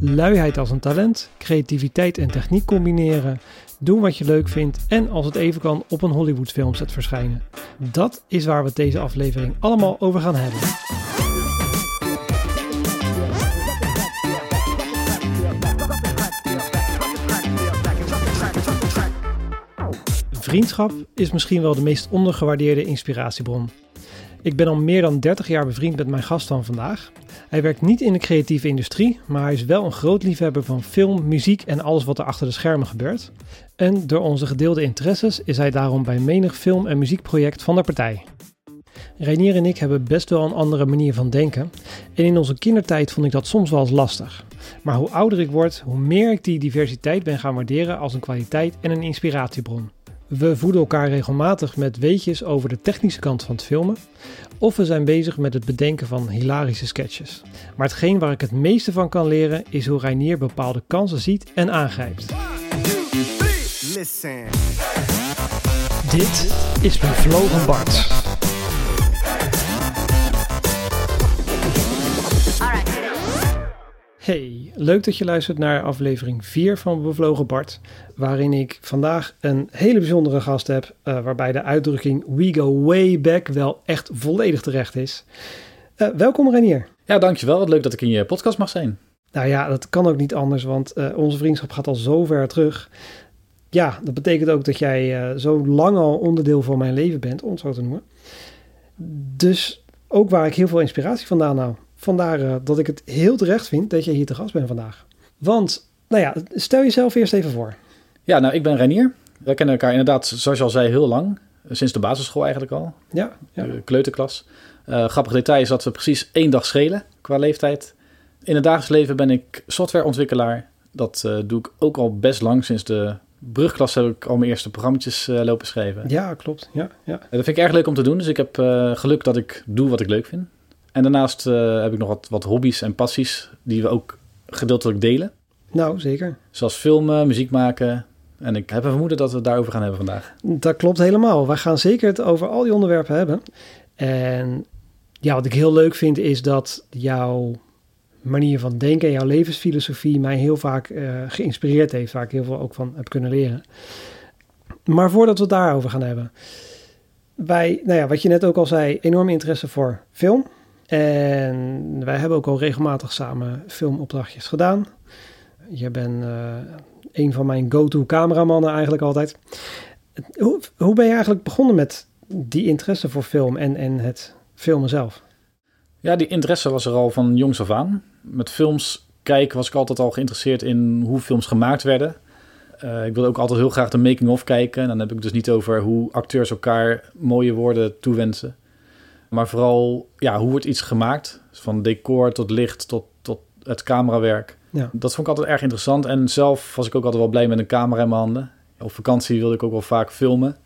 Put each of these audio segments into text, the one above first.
Luiheid als een talent, creativiteit en techniek combineren, doen wat je leuk vindt en als het even kan op een Hollywood filmset verschijnen. Dat is waar we deze aflevering allemaal over gaan hebben. Vriendschap is misschien wel de meest ondergewaardeerde inspiratiebron. Ik ben al meer dan 30 jaar bevriend met mijn gast van vandaag. Hij werkt niet in de creatieve industrie, maar hij is wel een groot liefhebber van film, muziek en alles wat er achter de schermen gebeurt. En door onze gedeelde interesses is hij daarom bij menig film- en muziekproject van de partij. Reinier en ik hebben best wel een andere manier van denken. En in onze kindertijd vond ik dat soms wel eens lastig. Maar hoe ouder ik word, hoe meer ik die diversiteit ben gaan waarderen als een kwaliteit en een inspiratiebron. We voeden elkaar regelmatig met weetjes over de technische kant van het filmen, of we zijn bezig met het bedenken van hilarische sketches. Maar hetgeen waar ik het meeste van kan leren is hoe Reinier bepaalde kansen ziet en aangrijpt. Dit is Bevlogen Bart. Hey, leuk dat je luistert naar aflevering 4 van Bevlogen Bart, waarin ik vandaag een hele bijzondere gast heb, eh, waarbij de uitdrukking We Go Way Back wel echt volledig terecht is. Eh, welkom Renier. Ja, dankjewel. Wat leuk dat ik in je podcast mag zijn. Nou ja, dat kan ook niet anders, want eh, onze vriendschap gaat al zo ver terug. Ja, dat betekent ook dat jij zo lang al onderdeel van mijn leven bent, om het zo te noemen. Dus ook waar ik heel veel inspiratie vandaan haal. Vandaar uh, dat ik het heel terecht vind dat je hier te gast bent vandaag. Want, nou ja, stel jezelf eerst even voor. Ja, nou, ik ben Renier. We kennen elkaar inderdaad, zoals je al zei, heel lang. Sinds de basisschool eigenlijk al. Ja. ja. De kleuterklas. Uh, grappig detail is dat we precies één dag schelen qua leeftijd. In het dagelijks leven ben ik softwareontwikkelaar. Dat uh, doe ik ook al best lang. Sinds de brugklas heb ik al mijn eerste programma's uh, lopen schrijven. Ja, klopt. Ja, ja. Dat vind ik erg leuk om te doen. Dus ik heb geluk dat ik doe wat ik leuk vind. En daarnaast uh, heb ik nog wat, wat hobby's en passies die we ook gedeeltelijk delen. Nou, zeker. Zoals filmen, muziek maken. En ik heb een vermoeden dat we het daarover gaan hebben vandaag. Dat klopt helemaal. Wij gaan zeker het over al die onderwerpen hebben. En ja, wat ik heel leuk vind is dat jouw manier van denken en jouw levensfilosofie mij heel vaak uh, geïnspireerd heeft. Waar ik heel veel ook van heb kunnen leren. Maar voordat we het daarover gaan hebben. Wij, nou ja, wat je net ook al zei, enorm interesse voor film. En wij hebben ook al regelmatig samen filmopdrachtjes gedaan. Je bent uh, een van mijn go-to cameramannen eigenlijk altijd. Hoe, hoe ben je eigenlijk begonnen met die interesse voor film en, en het filmen zelf? Ja, die interesse was er al van jongs af aan. Met films kijken was ik altijd al geïnteresseerd in hoe films gemaakt werden. Uh, ik wilde ook altijd heel graag de making-of kijken. En dan heb ik dus niet over hoe acteurs elkaar mooie woorden toewensen. Maar vooral, ja, hoe wordt iets gemaakt? Van decor tot licht tot, tot het camerawerk. Ja. Dat vond ik altijd erg interessant. En zelf was ik ook altijd wel blij met een camera in mijn handen. Op vakantie wilde ik ook wel vaak filmen.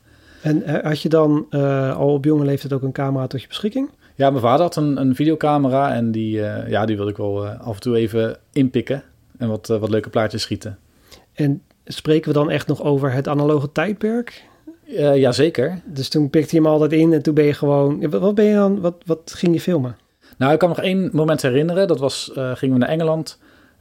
En had je dan uh, al op jonge leeftijd ook een camera tot je beschikking? Ja, mijn vader had een, een videocamera en die, uh, ja, die wilde ik wel uh, af en toe even inpikken en wat, wat leuke plaatjes schieten. En spreken we dan echt nog over het analoge tijdperk? Uh, jazeker. Dus toen pikte je hem altijd in en toen ben je gewoon... Wat, ben je dan, wat, wat ging je filmen? Nou, ik kan nog één moment herinneren. Dat was, uh, gingen we naar Engeland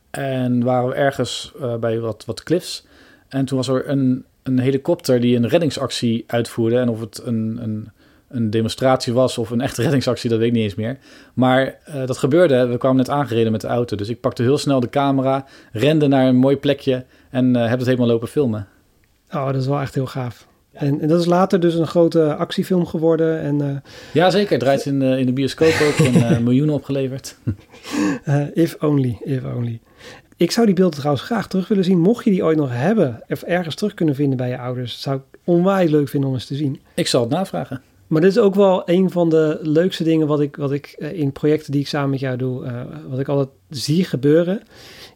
en waren we ergens uh, bij wat, wat cliffs. En toen was er een, een helikopter die een reddingsactie uitvoerde. En of het een, een, een demonstratie was of een echte reddingsactie, dat weet ik niet eens meer. Maar dat gebeurde. We kwamen net aangereden met de auto. Dus ik pakte heel snel de camera, rende naar een mooi plekje en heb het helemaal lopen filmen. Oh, dat is wel echt heel gaaf. En, en, dat is later dus een grote actiefilm geworden. En, uh, ja, zeker. Het draait in de, in de bioscoop ook en uh, miljoenen opgeleverd. if only, if only. Ik zou die beelden trouwens graag terug willen zien. Mocht je die ooit nog hebben of ergens terug kunnen vinden bij je ouders, dat zou ik onwijs leuk vinden om eens te zien. Ik zal het navragen. Maar dit is ook wel een van de leukste dingen wat ik, wat ik in projecten die ik samen met jou doe, wat ik altijd zie gebeuren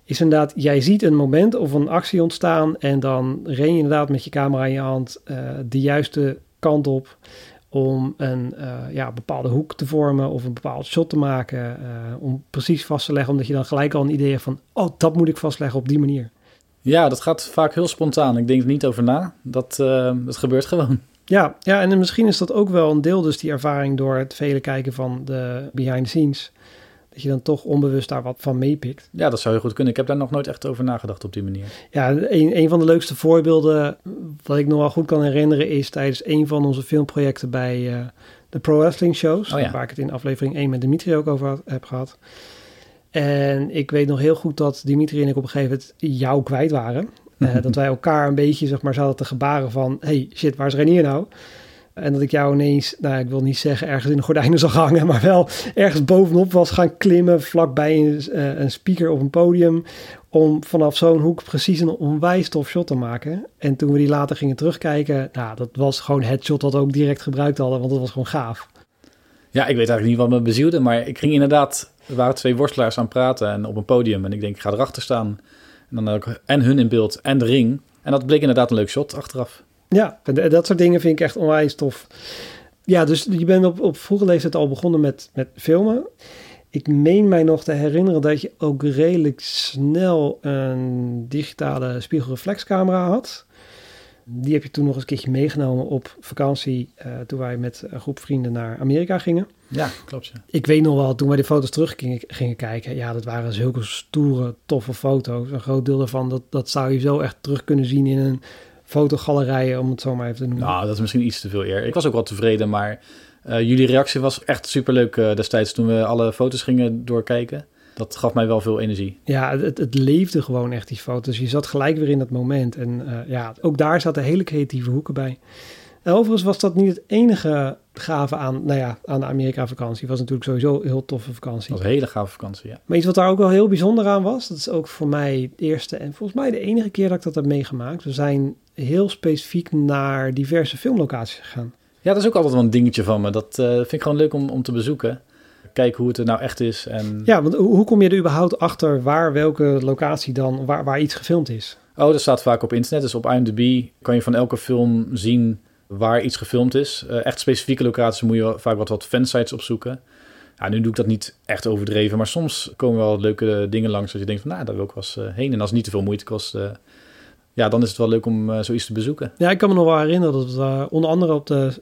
is inderdaad, jij ziet een moment of een actie ontstaan en dan ren je inderdaad met je camera in je hand uh, de juiste kant op om een uh, ja, bepaalde hoek te vormen of een bepaald shot te maken, uh, om precies vast te leggen, omdat je dan gelijk al een idee hebt van, oh, dat moet ik vastleggen op die manier. Ja, dat gaat vaak heel spontaan. Ik denk er niet over na. Dat, dat gebeurt gewoon. Ja, ja, en misschien is dat ook wel een deel dus die ervaring door het vele kijken van de behind the scenes dat je dan toch onbewust daar wat van meepikt. Ja, dat zou heel goed kunnen. Ik heb daar nog nooit echt over nagedacht op die manier. Ja, een, een van de leukste voorbeelden wat ik nog wel goed kan herinneren is tijdens een van onze filmprojecten bij uh, de Pro Wrestling Shows, Oh ja. waar ik het in aflevering 1 met Dimitri ook over had- heb gehad. En ik weet nog heel goed dat Dimitri en ik op een gegeven moment jou kwijt waren. Eh, dat wij elkaar een beetje zeg maar zaten te gebaren van, hey shit, waar is Renier nou? En dat ik jou ineens, nou ik wil niet zeggen ergens in de gordijnen zag hangen, maar wel ergens bovenop was gaan klimmen, vlakbij een, eh, een speaker op een podium, om vanaf zo'n hoek precies een onwijs tof shot te maken. En toen we die later gingen terugkijken, nou dat was gewoon het shot dat we ook direct gebruikt hadden, want dat was gewoon gaaf. Ja, ik weet eigenlijk niet wat me bezielde, maar ik ging inderdaad... Er waren twee worstelaars aan het praten en op een podium. En ik denk, ik ga erachter staan. En dan ook en hun in beeld en de ring. En dat bleek inderdaad een leuk shot achteraf. Ja, en dat soort dingen vind ik echt onwijs tof. Ja, dus je bent op, op vroege leeftijd al begonnen met, met filmen. Ik meen mij nog te herinneren dat je ook redelijk snel een digitale spiegelreflexcamera had. Die heb je toen nog eens een keertje meegenomen op vakantie eh, toen wij met een groep vrienden naar Amerika gingen. Ja, klopt. Ja. Ik weet nog wel, toen wij de foto's terug gingen, gingen kijken, ja, dat waren zulke stoere, toffe foto's. Een groot deel daarvan, dat, dat zou je zo echt terug kunnen zien in een fotogalerij, om het zo maar even te noemen. Nou, dat is misschien iets te veel eer. Ik was ook wel tevreden, maar eh, jullie reactie was echt superleuk eh, destijds toen we alle foto's gingen doorkijken. Dat gaf mij wel veel energie. Ja, het, het leefde gewoon echt, die foto's. Je zat gelijk weer in dat moment. En eh, ja, ook daar zaten hele creatieve hoeken bij. En overigens was dat niet het enige gave aan, nou ja, aan de Amerika-vakantie. Het was natuurlijk sowieso een heel toffe vakantie. Dat was een hele gave vakantie, ja. Maar iets wat daar ook wel heel bijzonder aan was, dat is ook voor mij de eerste en volgens mij de enige keer dat ik dat heb meegemaakt. We zijn heel specifiek naar diverse filmlocaties gegaan. Ja, dat is ook altijd wel een dingetje van me. Dat eh, vind ik gewoon leuk om, om te bezoeken. Kijken hoe het er nou echt is. En... Ja, want hoe, hoe kom je er überhaupt achter waar welke locatie dan, waar, waar iets gefilmd is? Oh, dat staat vaak op internet. Dus op IMDb kan je van elke film zien waar iets gefilmd is. Eh, echt specifieke locaties moet je vaak wat, wat fansites opzoeken. Ja, nu doe ik dat niet echt overdreven, maar soms komen wel leuke dingen langs dat je denkt van, nou, daar wil ik wel eens eh, heen. En als het niet te veel moeite kost, eh, ja, dan is het wel leuk om eh, zoiets te bezoeken. Ja, ik kan me nog wel herinneren dat we eh, onder andere op de,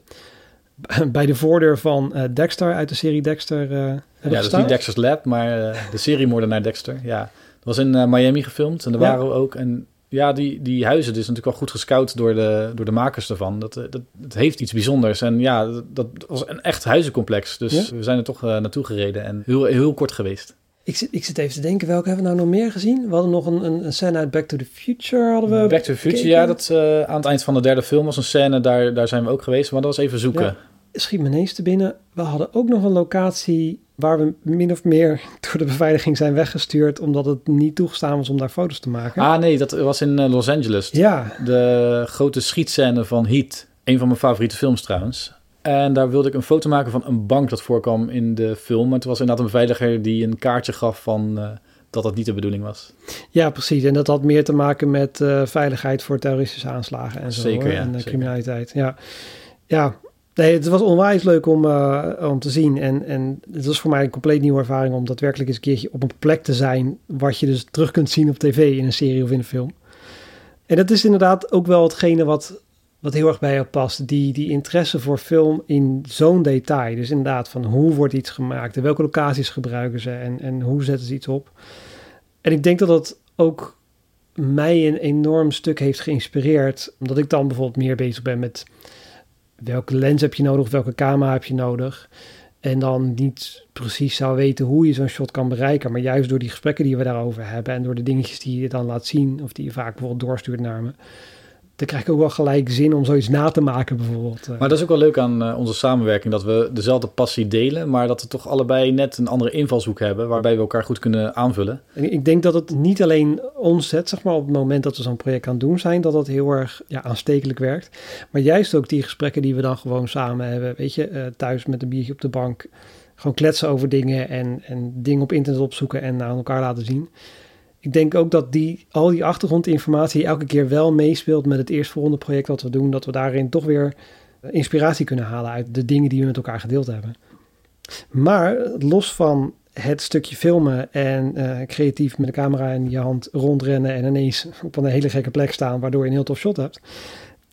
bij de voordeur van eh, Dexter uit de serie Dexter eh hebben Ja, dat is niet Dexter's Lab, maar eh, de serie Moordenaar Dexter. Ja, dat was in eh, Miami gefilmd en daar Ja. waren we ook. En ja, die, die huizen, is natuurlijk wel goed gescout door de, door de makers ervan. Dat, eh, dat, het heeft iets bijzonders. En ja, dat, dat was een echt huizencomplex. Dus Ja? we zijn er toch eh, naartoe gereden en heel, heel kort geweest. Ik, zit, ik zit even te denken, welke hebben we nou nog meer gezien? We hadden nog een, een, een scène uit Back to the Future. Hadden we Back to the Future, ja, dat eh, aan het eind van de derde film was een scène, daar, daar zijn we ook geweest. Maar dat was even zoeken. Ja. Schiet me ineens te binnen. We hadden ook nog een locatie waar we min of meer door de beveiliging zijn weggestuurd... omdat het niet toegestaan was om daar foto's te maken. Ah nee, dat was in eh, Los Angeles. Ja, De grote schietscène van Heat. Een van mijn favoriete films trouwens. En daar wilde ik een foto maken van een bank dat voorkwam in de film. En toen was inderdaad een beveiliger die een kaartje gaf van eh, dat dat niet de bedoeling was. ja, precies. En dat had meer te maken met eh, veiligheid voor terroristische aanslagen en zo. Zeker, hoor. ja, En zeker. criminaliteit. Ja, ja. Nee, het was onwijs leuk om, eh, om te zien. En, en het was voor mij een compleet nieuwe ervaring om daadwerkelijk eens een keertje op een plek te zijn. wat je dus terug kunt zien op tv in een serie of in een film. En dat is inderdaad ook wel hetgene wat, wat heel erg bij jou past. Die, die interesse voor film in zo'n detail. Dus inderdaad, van hoe wordt iets gemaakt? En welke locaties gebruiken ze? En, en hoe zetten ze iets op? En ik denk dat dat ook mij een enorm stuk heeft geïnspireerd. Omdat ik dan bijvoorbeeld meer bezig ben met welke lens heb je nodig, welke camera heb je nodig. En dan niet precies zou weten hoe je zo'n shot kan bereiken. Maar juist door die gesprekken die we daarover hebben en door de dingetjes die je dan laat zien, of die je vaak bijvoorbeeld doorstuurt naar me. Dan krijg ik ook wel gelijk zin om zoiets na te maken, bijvoorbeeld. Maar dat is ook wel leuk aan eh, onze samenwerking. Dat we dezelfde passie delen. Maar dat we toch allebei net een andere invalshoek hebben. Waarbij we elkaar goed kunnen aanvullen. En ik denk dat het niet alleen ons zet, zeg maar, op het moment dat we zo'n project aan het doen zijn, dat dat heel erg ja, aanstekelijk werkt. Maar juist ook die gesprekken die we dan gewoon samen hebben, weet je, eh, thuis met een biertje op de bank, gewoon kletsen over dingen en, en dingen op internet opzoeken en aan elkaar laten zien. Ik denk ook dat die, al die achtergrondinformatie elke keer wel meespeelt met het eerstvolgende project wat we doen, dat we daarin toch weer eh, inspiratie kunnen halen uit de dingen die we met elkaar gedeeld hebben. Maar los van het stukje filmen en eh, creatief met de camera in je hand rondrennen en ineens op een hele gekke plek staan, waardoor je een heel tof shot hebt.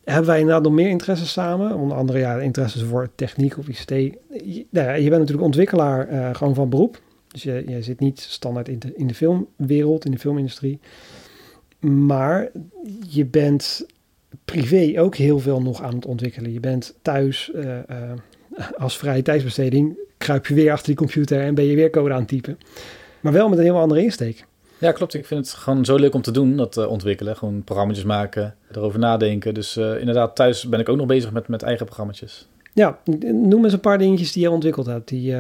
Hebben wij inderdaad nog meer interesses samen? Onder andere ja, interesses voor techniek of ICT. Je, nou ja, je bent natuurlijk ontwikkelaar eh, gewoon van beroep. Dus je zit niet standaard in de, in de filmwereld, in de filmindustrie. Maar je bent privé ook heel veel nog aan het ontwikkelen. Je bent thuis uh, uh, als vrije tijdsbesteding, kruip je weer achter die computer en ben je weer code aan het typen. Maar wel met een heel andere insteek. Ja, klopt. Ik vind het gewoon zo leuk om te doen, dat uh, ontwikkelen. Gewoon programma's maken, erover nadenken. Dus inderdaad, thuis ben ik ook nog bezig met, met eigen programma's. Ja, noem eens een paar dingetjes die je ontwikkeld hebt, die,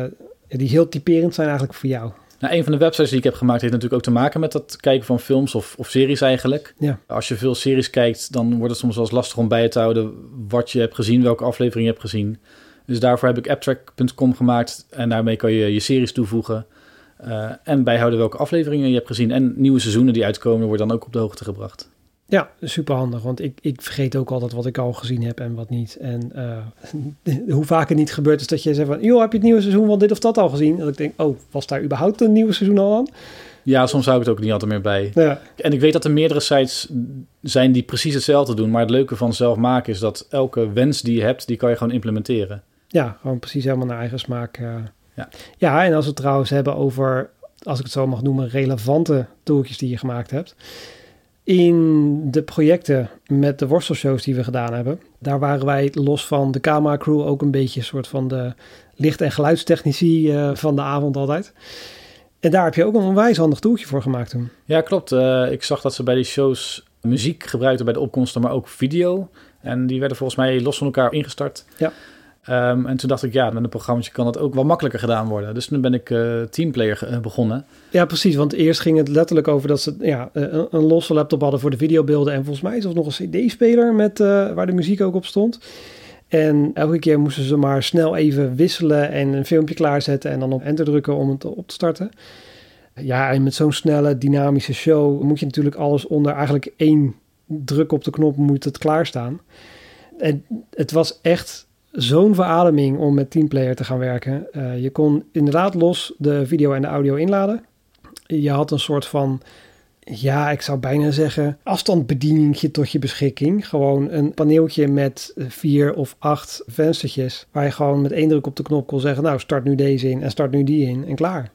die heel typerend zijn eigenlijk voor jou. Nou, een van de websites die ik heb gemaakt heeft natuurlijk ook te maken met dat kijken van films of, of series eigenlijk. Ja. Als je veel series kijkt, dan wordt het soms wel eens lastig om bij te houden wat je hebt gezien, welke aflevering je hebt gezien. Dus daarvoor heb ik apptrack.com gemaakt en daarmee kan je je series toevoegen. Uh, en bijhouden welke afleveringen je hebt gezien. En nieuwe seizoenen die uitkomen, worden dan ook op de hoogte gebracht. Ja, super handig. Want ik, ik vergeet ook altijd wat ik al gezien heb en wat niet. En uh, hoe vaak het niet gebeurt is dat je zegt van... joh, heb je het nieuwe seizoen van dit of dat al gezien? Dat ik denk, oh, was daar überhaupt een nieuwe seizoen al aan? Ja, soms hou ik het ook niet altijd meer bij. Ja. En ik weet dat er meerdere sites zijn die precies hetzelfde doen. Maar het leuke van zelf maken is dat elke wens die je hebt, die kan je gewoon implementeren. Ja, gewoon precies helemaal naar eigen smaak. Uh. Ja. ja, en als we het trouwens hebben over, als ik het zo mag noemen, relevante tooltjes die je gemaakt hebt in de projecten met de worstelshows die we gedaan hebben, daar waren wij los van de camera crew ook een beetje een soort van de licht- en geluidstechnici uh, van de avond altijd. En daar heb je ook een onwijs handig toeltje voor gemaakt toen. Ja, klopt. Uh, ik zag dat ze bij die shows muziek gebruikten bij de opkomsten, maar ook video. En die werden volgens mij los van elkaar ingestart. Ja. Um, en toen dacht ik, ja, met een programma kan dat ook wel makkelijker gedaan worden. Dus toen ben ik uh, teamplayer uh, begonnen. Ja, precies. Want eerst ging het letterlijk over dat ze ja, een, een losse laptop hadden voor de videobeelden. En volgens mij er nog een cd-speler met waar de muziek ook op stond. En elke keer moesten ze maar snel even wisselen en een filmpje klaarzetten en dan op enter drukken om het op te starten. Ja, en met zo'n snelle, dynamische show moet je natuurlijk alles onder eigenlijk één druk op de knop moet het klaarstaan. En het was echt zo'n verademing om met Teamplayer te gaan werken. Uh, je kon inderdaad los de video en de audio inladen. Je had een soort van, ja, ik zou bijna zeggen, afstandbedieningje tot je beschikking. Gewoon een paneeltje met vier of acht venstertjes. Waar je gewoon met één druk op de knop kon zeggen, nou, start nu deze in en start nu die in en klaar.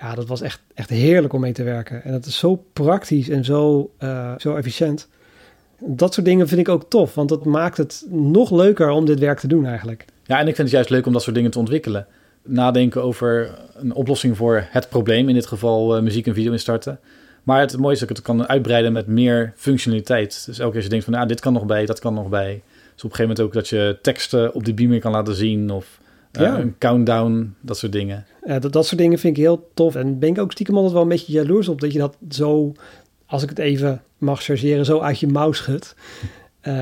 Ja, dat was echt, echt heerlijk om mee te werken. En dat is zo praktisch en zo, uh, zo efficiënt dat soort dingen vind ik ook tof, want dat maakt het nog leuker om dit werk te doen eigenlijk. Ja, en ik vind het juist leuk om dat soort dingen te ontwikkelen. Nadenken over een oplossing voor het probleem, in dit geval uh, muziek en video instarten. Maar het mooie is dat ik het kan uitbreiden met meer functionaliteit. Dus elke keer als je denkt van, nou, dit kan nog bij, dat kan nog bij. Dus op een gegeven moment ook dat je teksten op de beamer kan laten zien of uh, ja. een countdown, dat soort dingen. Ja, dat, dat soort dingen vind ik heel tof. En ben ik ook stiekem altijd wel een beetje jaloers op dat je dat zo als ik het even mag chargeren, zo uit je mouw schudt. Uh,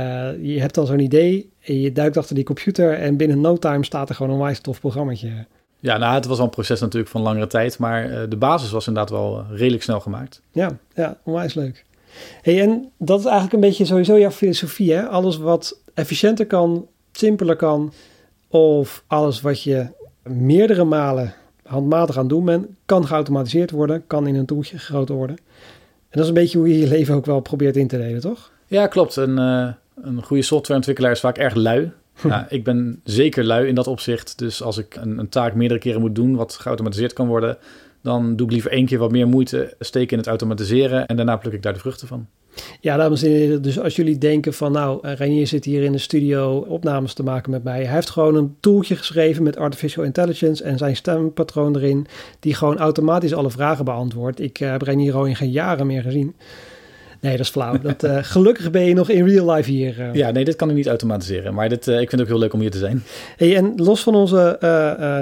je hebt dan zo'n idee en je duikt achter die computer en binnen no time staat er gewoon een wijs tof programmaatje. Ja, nou, het was al een proces natuurlijk van langere tijd, maar uh, de basis was inderdaad wel uh, redelijk snel gemaakt. Ja, ja, onwijs leuk. Hey, en dat is eigenlijk een beetje sowieso jouw filosofie, hè? Alles wat efficiënter kan, simpeler kan, of alles wat je meerdere malen handmatig aan doen bent, kan geautomatiseerd worden, kan in een toeltje gegoten worden. En dat is een beetje hoe je je leven ook wel probeert in te delen, toch? Ja, klopt. Een, uh, een goede softwareontwikkelaar is vaak erg lui. nou, ik ben zeker lui in dat opzicht. Dus als ik een, een, taak meerdere keren moet doen, wat geautomatiseerd kan worden, dan doe ik liever één keer wat meer moeite steken in het automatiseren en daarna pluk ik daar de vruchten van. Ja, dames en heren, dus als jullie denken van nou, Renier zit hier in de studio opnames te maken met mij. Hij heeft gewoon een tooltje geschreven met artificial intelligence en zijn stempatroon erin, die gewoon automatisch alle vragen beantwoordt. Ik uh, heb Renier al in geen jaren meer gezien. Nee, dat is flauw. Dat, uh, gelukkig ben je nog in real life hier. Uh. Ja, nee, dit kan ik niet automatiseren. Maar dit, uh, ik vind het ook heel leuk om hier te zijn. Hey, en los van onze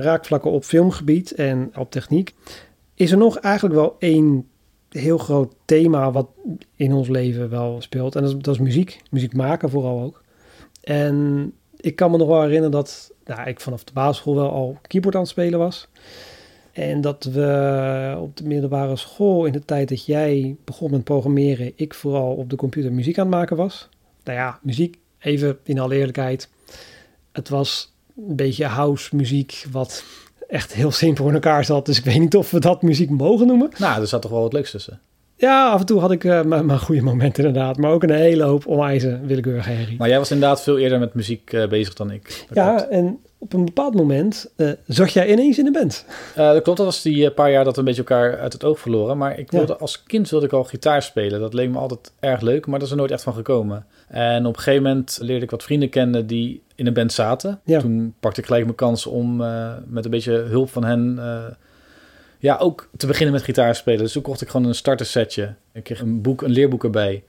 raakvlakken op filmgebied en op techniek, is er nog eigenlijk wel één heel groot thema wat in ons leven wel speelt. En dat is, dat is muziek. Muziek maken vooral ook. En ik kan me nog wel herinneren dat nou, ik vanaf de basisschool wel al keyboard aan het spelen was. En dat we op de middelbare school in de tijd dat jij begon met programmeren, ik vooral op de computer muziek aan het maken was. Nou ja, muziek, even in alle eerlijkheid. Het was een beetje house muziek, wat echt heel simpel in elkaar zat. Dus ik weet niet of we dat muziek mogen noemen. Nou, er zat toch wel wat leuks tussen. Ja, af en toe had ik uh, mijn goede momenten inderdaad. Maar ook een hele hoop onwijze willekeurige herrie. Maar jij was inderdaad veel eerder met muziek uh, bezig dan ik. ja, en op een bepaald moment uh, zag jij ineens in de band. dat klopt, dat was die paar jaar dat we een beetje elkaar uit het oog verloren. Maar ik wilde, als kind wilde ik al gitaar spelen. Dat leek me altijd erg leuk, maar dat is er nooit echt van gekomen. En op een gegeven moment leerde ik wat vrienden kennen die in een band zaten. Ja. Toen pakte ik gelijk mijn kans om met een beetje hulp van hen ja, ook te beginnen met gitaar spelen. Dus toen kocht ik gewoon een startersetje. Ik kreeg een boek, een leerboek erbij.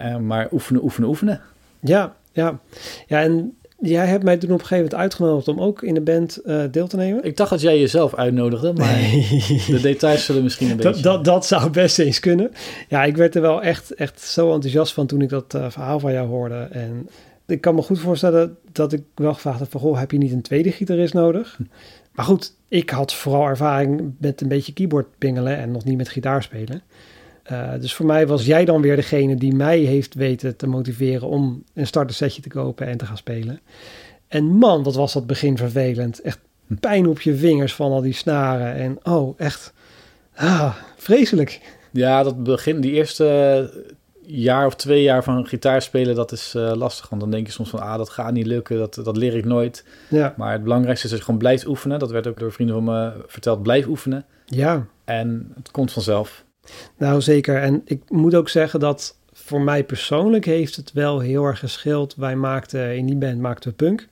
Uh, maar oefenen, oefenen, oefenen. Ja, ja. Ja, en jij hebt mij toen op een gegeven moment uitgenodigd om ook in de band uh, deel te nemen. Ik dacht dat jij jezelf uitnodigde, maar de details zullen misschien een beetje... Dat, dat, dat, zou best eens kunnen. Ja, ik werd er wel echt, echt zo enthousiast van toen ik dat uh, verhaal van jou hoorde. En ik kan me goed voorstellen dat ik wel gevraagd heb van... Goh, heb je niet een tweede gitarist nodig? Maar goed, ik had vooral ervaring met een beetje keyboard pingelen en nog niet met gitaar spelen. Uh, dus voor mij was jij dan weer degene die mij heeft weten te motiveren om een starter setje te kopen en te gaan spelen. En man, wat was dat begin vervelend. Echt pijn op je vingers van al die snaren. En oh, echt ah, vreselijk. Ja, dat begin, die eerste jaar of twee jaar van gitaar spelen, dat is uh, lastig. Want dan denk je soms van, ah, dat gaat niet lukken, dat, dat leer ik nooit. Ja. Maar het belangrijkste is dat je gewoon blijft oefenen. Dat werd ook door vrienden van me verteld, blijf oefenen. Ja. En het komt vanzelf. Nou, zeker. En ik moet ook zeggen dat voor mij persoonlijk heeft het wel heel erg geschild. Wij maakten, in die band maakten we punk.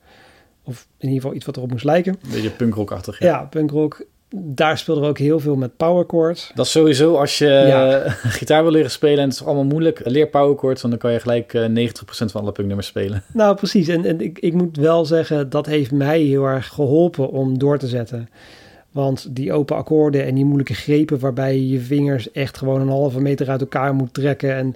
Of in ieder geval iets wat erop moest lijken. Een beetje punkrockachtig, ja. Ja, punkrock daar speelden we ook heel veel met power chords. Dat is sowieso als je gitaar wil leren spelen en het is allemaal moeilijk. Leer power chords, want dan kan je gelijk 90% eh, van alle punknummers spelen. Nou, precies. En, en ik, ik moet wel zeggen, dat heeft mij heel erg geholpen om door te zetten. Want die open akkoorden en die moeilijke grepen waarbij je je vingers echt gewoon een halve meter uit elkaar moet trekken. En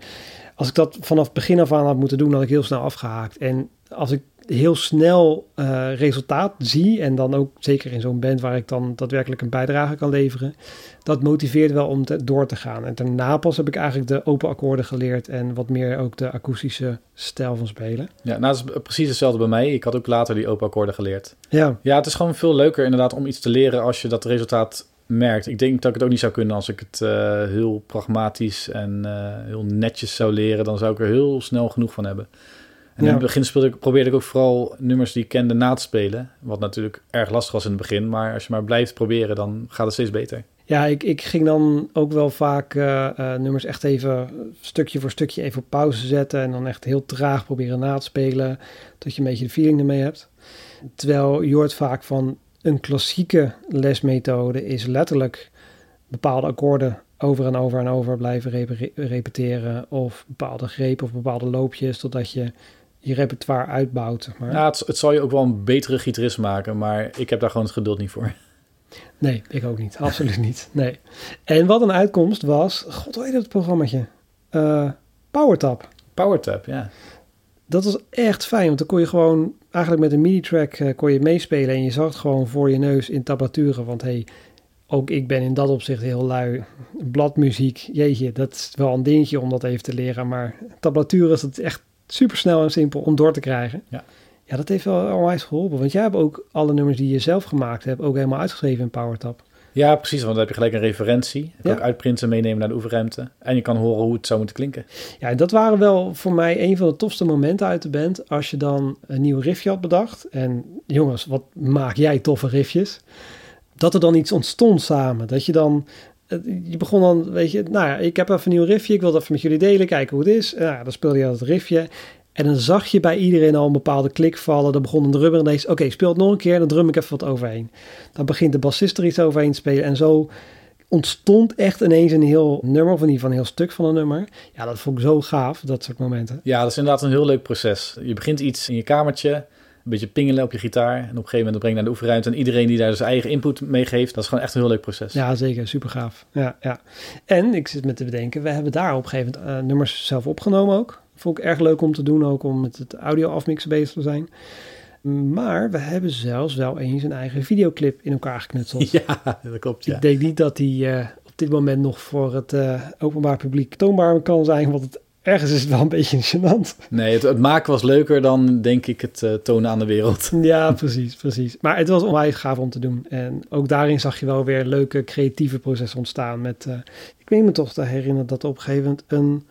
als ik dat vanaf begin af aan had moeten doen, had ik heel snel afgehaakt. En als ik heel snel uh, resultaat zie en dan ook zeker in zo'n band waar ik dan daadwerkelijk een bijdrage kan leveren, dat motiveert wel om te, door te gaan. En daarna pas heb ik eigenlijk de open akkoorden geleerd en wat meer ook de akoestische stijl van spelen. Ja, nou, dat is precies hetzelfde bij mij. Ik had ook later die open akkoorden geleerd. Ja. Ja, het is gewoon veel leuker inderdaad om iets te leren als je dat resultaat merkt. Ik denk dat ik het ook niet zou kunnen als ik het uh, heel pragmatisch en uh, heel netjes zou leren. Dan zou ik er heel snel genoeg van hebben. En in het begin speelde ik, probeerde ik ook vooral nummers die ik kende na te spelen. Wat natuurlijk erg lastig was in het begin. Maar als je maar blijft proberen, dan gaat het steeds beter. Ja, ik, ik ging dan ook wel vaak uh, uh, nummers echt even stukje voor stukje even op pauze zetten. En dan echt heel traag proberen na te spelen. Tot je een beetje de feeling ermee hebt. Terwijl je hoort vaak van een klassieke lesmethode is letterlijk bepaalde akkoorden over en over en over blijven repeteren. Of bepaalde grepen of bepaalde loopjes. Totdat je je repertoire uitbouwt. maar. Ja, het, het zal je ook wel een betere gitarist maken, maar ik heb daar gewoon het geduld niet voor. Nee, ik ook niet. Absoluut niet. Nee. En wat een uitkomst was, god, hoe heet dat programmaatje? Uh, PowerTap. PowerTap, ja. Dat was echt fijn, want dan kon je gewoon eigenlijk met een MIDI-track uh, kon je meespelen en je zag het gewoon voor je neus in tablaturen. Want hey, ook ik ben in dat opzicht heel lui. Bladmuziek, jeetje, dat is wel een dingetje om dat even te leren. Maar tablaturen is het echt super snel en simpel om door te krijgen. Ja. Ja, dat heeft wel onwijs geholpen. Want jij hebt ook alle nummers die je zelf gemaakt hebt, ook helemaal uitgeschreven in PowerTap. Ja, precies, want dan heb je gelijk een referentie. Je kan ook uitprinten, meenemen naar de oefenruimte. En je kan horen hoe het zou moeten klinken. Ja, en dat waren wel voor mij een van de tofste momenten uit de band. Als je dan een nieuw riffje had bedacht. En jongens, wat maak jij toffe riffjes? Dat er dan iets ontstond samen. Dat je dan je begon dan, weet je, nou ja, ik heb even een nieuw riffje, ik wil dat even met jullie delen, kijken hoe het is. Nou, dan speelde je dat riffje. En dan zag je bij iedereen al een bepaalde klik vallen. Dan begon een drummer ineens, oké, speel het nog een keer, dan drum ik even wat overheen. Dan begint de bassist er iets overheen te spelen. En zo ontstond echt ineens een heel nummer, of in ieder geval een heel stuk van een nummer. Ja, dat vond ik zo gaaf, dat soort momenten. Ja, dat is inderdaad een heel leuk proces. Je begint iets in je kamertje, beetje pingelen op je gitaar. En op een gegeven moment breng je naar de oefenruimte. En iedereen die daar zijn eigen input mee geeft, dat is gewoon echt een heel leuk proces. Ja, zeker. Super gaaf. Ja, ja. En ik zit met te bedenken, we hebben daar op een gegeven moment uh, nummers zelf opgenomen ook. Vond ik erg leuk om te doen, ook om met het audio afmixen bezig te zijn. Maar we hebben zelfs wel eens een eigen videoclip in elkaar geknutseld. Ja, dat klopt. Ja. Ik denk niet dat die uh, op dit moment nog voor het uh, openbaar publiek toonbaar kan zijn, wat het ergens is het wel een beetje gênant. Nee, het, het maken was leuker dan, denk ik, het uh, tonen aan de wereld. Ja, precies, precies. Maar het was onwijs gaaf om te doen. En ook daarin zag je wel weer leuke creatieve processen ontstaan. Met, uh, ik weet me toch te herinneren dat op een gegeven moment een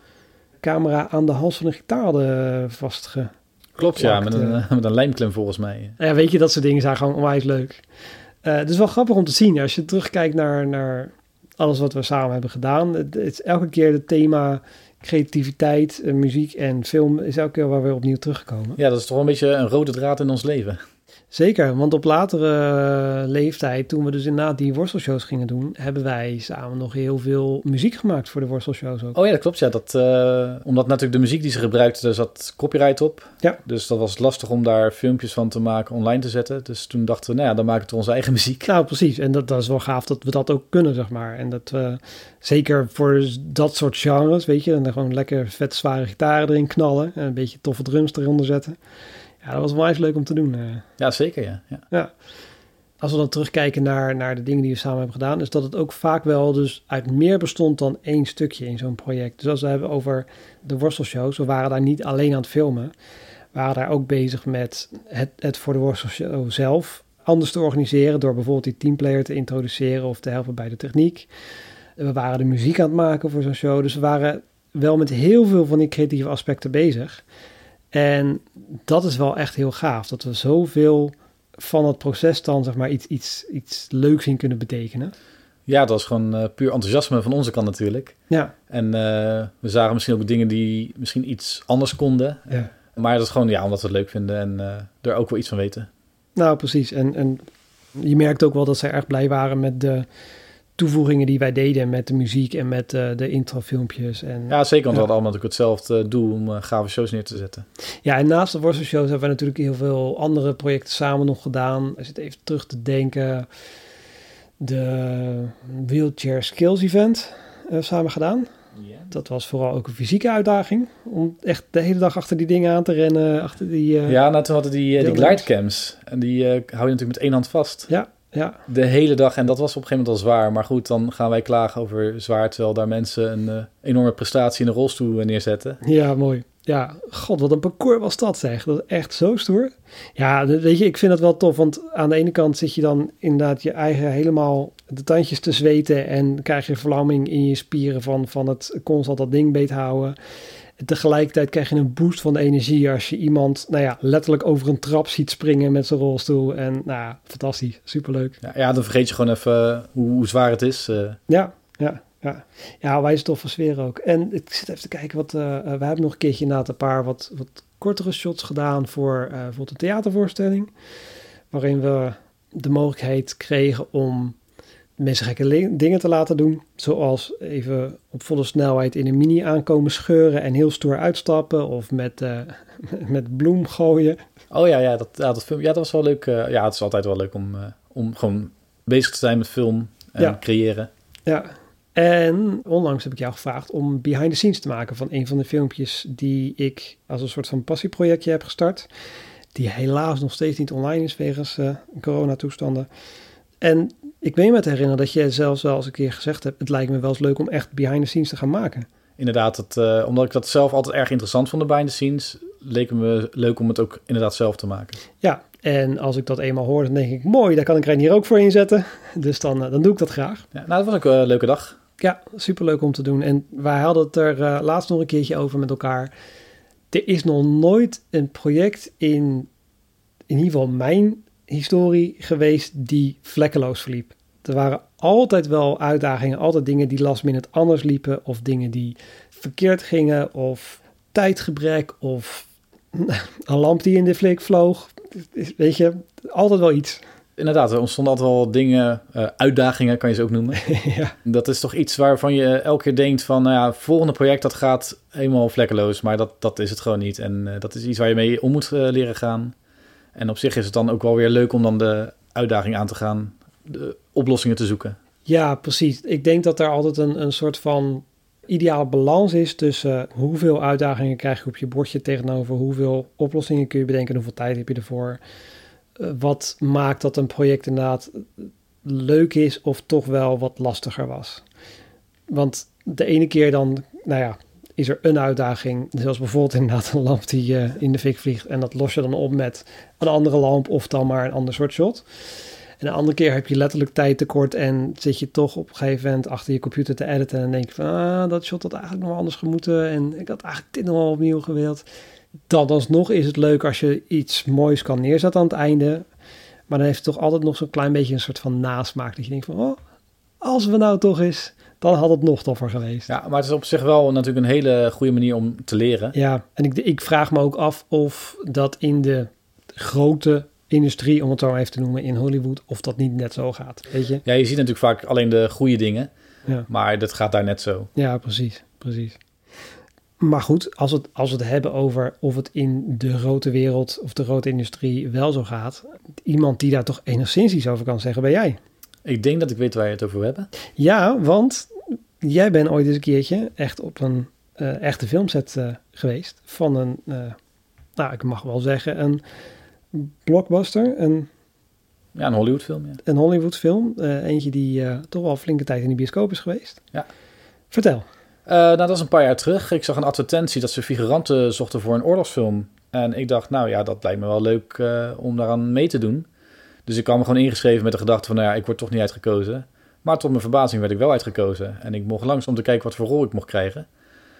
camera aan de hals van een gitaar hadden vastge... Klopt, ja, met een, met een lijmklem volgens mij. Ja, weet je, dat soort dingen zijn gewoon onwijs leuk. Uh, het is wel grappig om te zien. Als je terugkijkt naar, naar alles wat we samen hebben gedaan. Het, het is elke keer het thema creativiteit, eh, muziek en film is elke keer waar we opnieuw terugkomen. Ja, dat is toch wel een beetje een rode draad in ons leven. Zeker, want op latere leeftijd, toen we dus inderdaad die worstelshows gingen doen, hebben wij samen nog heel veel muziek gemaakt voor de worstelshows ook. Oh ja, dat klopt. Ja, dat, uh, omdat natuurlijk de muziek die ze gebruikten, daar zat copyright op. Ja. Dus dat was lastig om daar filmpjes van te maken, online te zetten. Dus toen dachten we, nou ja, dan maken we onze eigen muziek. Nou, precies. En dat, dat is wel gaaf dat we dat ook kunnen, zeg maar. En dat we, zeker voor dat soort genres, weet je, en dan gewoon lekker vet zware gitaren erin knallen en een beetje toffe drums eronder zetten. Ja, dat was wel eens leuk om te doen. eh. Ja, zeker, ja. ja. Ja. Als we dan terugkijken naar, naar de dingen die we samen hebben gedaan, is dat het ook vaak wel dus uit meer bestond dan één stukje in zo'n project. Dus als we hebben over de worstelshows, we waren daar niet alleen aan het filmen. We waren daar ook bezig met het, het voor de worstelshow zelf anders te organiseren, door bijvoorbeeld die teamplayer te introduceren of te helpen bij de techniek. We waren de muziek aan het maken voor zo'n show, dus we waren wel met heel veel van die creatieve aspecten bezig. En dat is wel echt heel gaaf, dat we zoveel van het proces dan zeg maar iets, iets, iets leuks in kunnen betekenen. Ja, dat was gewoon uh, puur enthousiasme van onze kant natuurlijk. Ja. En uh, we zagen misschien ook dingen die misschien iets anders konden. Ja. Maar dat is gewoon ja, omdat we het leuk vinden en uh, er ook wel iets van weten. Nou, precies. En, en je merkt ook wel dat zij erg blij waren met de toevoegingen die wij deden met de muziek en met uh, de introfilmpjes. En, ja, zeker, want we hadden allemaal natuurlijk hetzelfde doel om uh, gave shows neer te zetten. Ja, en naast de worstelshows hebben we natuurlijk heel veel andere projecten samen nog gedaan. Als het even terug te denken, de Wheelchair Skills Event samen gedaan. Dat was vooral ook een fysieke uitdaging. Om echt de hele dag achter die dingen aan te rennen. Achter die, uh, ja, nou toen hadden die, uh, die glidecams. En die uh, hou je natuurlijk met één hand vast. Ja, ja. De hele dag. En dat was op een gegeven moment al zwaar. Maar goed, dan gaan wij klagen over zwaar. Terwijl daar mensen een uh, enorme prestatie in de rolstoel neerzetten. Ja, mooi. Ja, god, wat een parcours was dat zeg. Dat is echt zo stoer. Ja, weet je, ik vind dat wel tof. Want aan de ene kant zit je dan inderdaad je eigen helemaal de tandjes te zweten. En krijg je verlamming in je spieren van, van het constant dat ding beet houden. En tegelijkertijd krijg je een boost van de energie als je iemand, nou ja, letterlijk over een trap ziet springen met zijn rolstoel. En nou ja, fantastisch, superleuk. Ja, ja dan vergeet je gewoon even hoe, hoe zwaar het is. Uh. Ja, ja, ja. Ja, wij toffe sfeer ook. En ik zit even te kijken, wat, uh, we hebben nog een keertje inderdaad een paar wat, wat kortere shots gedaan voor uh, bijvoorbeeld een theatervoorstelling. Waarin we de mogelijkheid kregen om mensen gekke dingen te laten doen. Zoals even op volle snelheid in een mini aankomen scheuren en heel stoer uitstappen. Of met, uh, met bloem gooien. Oh ja, ja, dat, ja, dat, film, ja, dat was wel leuk. Uh, ja, het is altijd wel leuk om, uh, om gewoon bezig te zijn met film en Ja. creëren. Ja. En onlangs heb ik jou gevraagd om behind the scenes te maken van een van de filmpjes die ik als een soort van passieprojectje heb gestart. Die helaas nog steeds niet online is wegens uh, coronatoestanden. En ik weet me te herinneren dat je zelfs wel eens een keer gezegd hebt: het lijkt me wel eens leuk om echt behind the scenes te gaan maken. Inderdaad, het, uh, omdat ik dat zelf altijd erg interessant vond, de behind the scenes, leek het me leuk om het ook inderdaad zelf te maken. Ja, en als ik dat eenmaal hoor, dan denk ik: mooi, daar kan ik er hier ook voor inzetten. Dus dan, uh, dan doe ik dat graag. Ja, nou, dat was ook een leuke dag. Ja, superleuk om te doen. En wij hadden het er uh, laatst nog een keertje over met elkaar. Er is nog nooit een project in, in ieder geval mijn historie geweest die vlekkeloos verliep. Er waren altijd wel uitdagingen, altijd dingen die last minute anders liepen, of dingen die verkeerd gingen, of tijdgebrek, of een lamp die in de flik vloog. Weet je, altijd wel iets. Inderdaad, er ontstonden altijd wel dingen, uh, uitdagingen kan je ze ook noemen. ja. Dat is toch iets waarvan je elke keer denkt van, nou ja, volgende project dat gaat helemaal vlekkeloos, maar dat, dat is het gewoon niet. En uh, dat is iets waar je mee om moet uh, leren gaan. En op zich is het dan ook wel weer leuk om dan de uitdaging aan te gaan, de oplossingen te zoeken. Ja, precies. Ik denk dat er altijd een, een soort van ideale balans is tussen hoeveel uitdagingen krijg je op je bordje tegenover hoeveel oplossingen kun je bedenken en hoeveel tijd heb je ervoor. Uh, wat maakt dat een project inderdaad leuk is of toch wel wat lastiger was. Want de ene keer dan, nou ja, is er een uitdaging. Zoals bijvoorbeeld inderdaad een lamp die uh, in de fik vliegt. En dat los je dan op met een andere lamp of dan maar een ander soort shot. En een andere keer heb je letterlijk tijd tekort en zit je toch op een gegeven moment achter je computer te editen. En denk je van, ah, dat shot had eigenlijk nog anders gemoeten. En ik had eigenlijk dit nog wel opnieuw gewild. Dan alsnog is het leuk als je iets moois kan neerzetten aan het einde. Maar dan heeft het toch altijd nog zo'n klein beetje een soort van nasmaak. Dat je denkt van, oh, als we nou toch eens, dan had het nog toffer geweest. Ja, maar het is op zich wel natuurlijk een hele goede manier om te leren. Ja, en ik, ik vraag me ook af of dat in de grote industrie, om het zo even te noemen, in Hollywood, of dat niet net zo gaat. Weet je? Ja, je ziet natuurlijk vaak alleen de goede dingen, ja. maar dat gaat daar net zo. Ja, precies, precies. Maar goed, als, het, als we het hebben over of het in de grote wereld of de grote industrie wel zo gaat, iemand die daar toch enigszins iets over kan zeggen, ben jij. Ik denk dat ik weet waar je het over hebben. Ja, want jij bent ooit eens een keertje echt op een uh, echte filmset uh, geweest van een, uh, nou ik mag wel zeggen, een blockbuster, een... Ja, een Hollywoodfilm. Ja. Een Hollywoodfilm, eentje die toch wel flinke tijd in de bioscoop is geweest. Ja. Vertel. Nou, dat is een paar jaar terug. Ik zag een advertentie dat ze figuranten zochten voor een oorlogsfilm. En ik dacht, nou ja, dat lijkt me wel leuk om daaraan mee te doen. Dus ik kwam gewoon ingeschreven met de gedachte van, nou ja, ik word toch niet uitgekozen. Maar tot mijn verbazing werd ik wel uitgekozen. En ik mocht langs om te kijken wat voor rol ik mocht krijgen.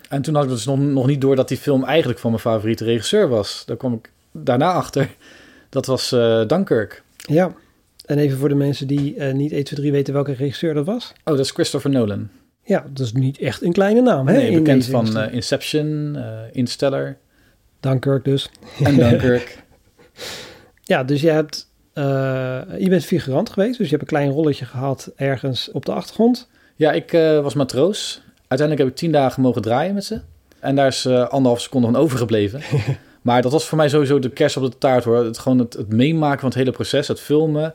En toen had ik dus nog, nog niet door dat die film eigenlijk van mijn favoriete regisseur was. Daar kwam ik daarna achter. Dat was uh, Dunkirk. Ja, en even voor de mensen die uh, niet 1, 2, 3 weten welke regisseur dat was. Oh, dat is Christopher Nolan. Ja, dat is niet echt een kleine naam, hè? Nee, bekend van uh, Inception, Interstellar. Dunkirk dus. En Dunkirk. ja, dus je hebt uh, je bent figurant geweest, dus je hebt een klein rolletje gehad ergens op de achtergrond. Ja, ik uh, was matroos. Uiteindelijk heb ik tien dagen mogen draaien met ze. En daar is uh, anderhalf seconde van overgebleven. maar dat was voor mij sowieso de kerst op de taart hoor. Het, gewoon het, het, meemaken van het hele proces, het filmen.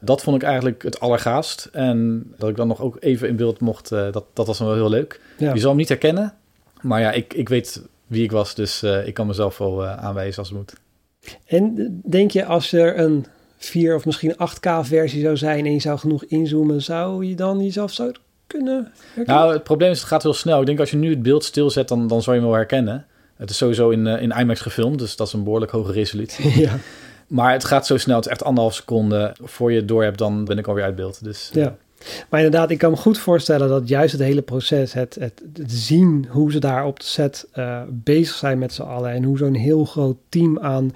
Dat vond ik eigenlijk het allergaast. En dat ik dan nog ook even in beeld mocht, dat, dat was dan wel heel leuk. Ja. Je zal hem niet herkennen. Maar ja, ik, ik weet wie ik was, dus ik kan mezelf wel aanwijzen als het moet. En denk je als er een 4 of misschien 8K versie zou zijn en je zou genoeg inzoomen, zou je dan jezelf zo kunnen herkennen? Nou, het probleem is, het gaat heel snel. Ik denk als je nu het beeld stilzet, dan, dan zou je hem wel herkennen. Het is sowieso in, in IMAX gefilmd, dus dat is een behoorlijk hoge resolutie. ja. Maar het gaat zo snel, het is echt anderhalf seconde. Voor je het door hebt, dan ben ik alweer uit beeld. Dus, ja. Maar inderdaad, ik kan me goed voorstellen dat juist het hele proces, het, het, het zien hoe ze daar op de set uh, bezig zijn met z'n allen en hoe zo'n heel groot team aan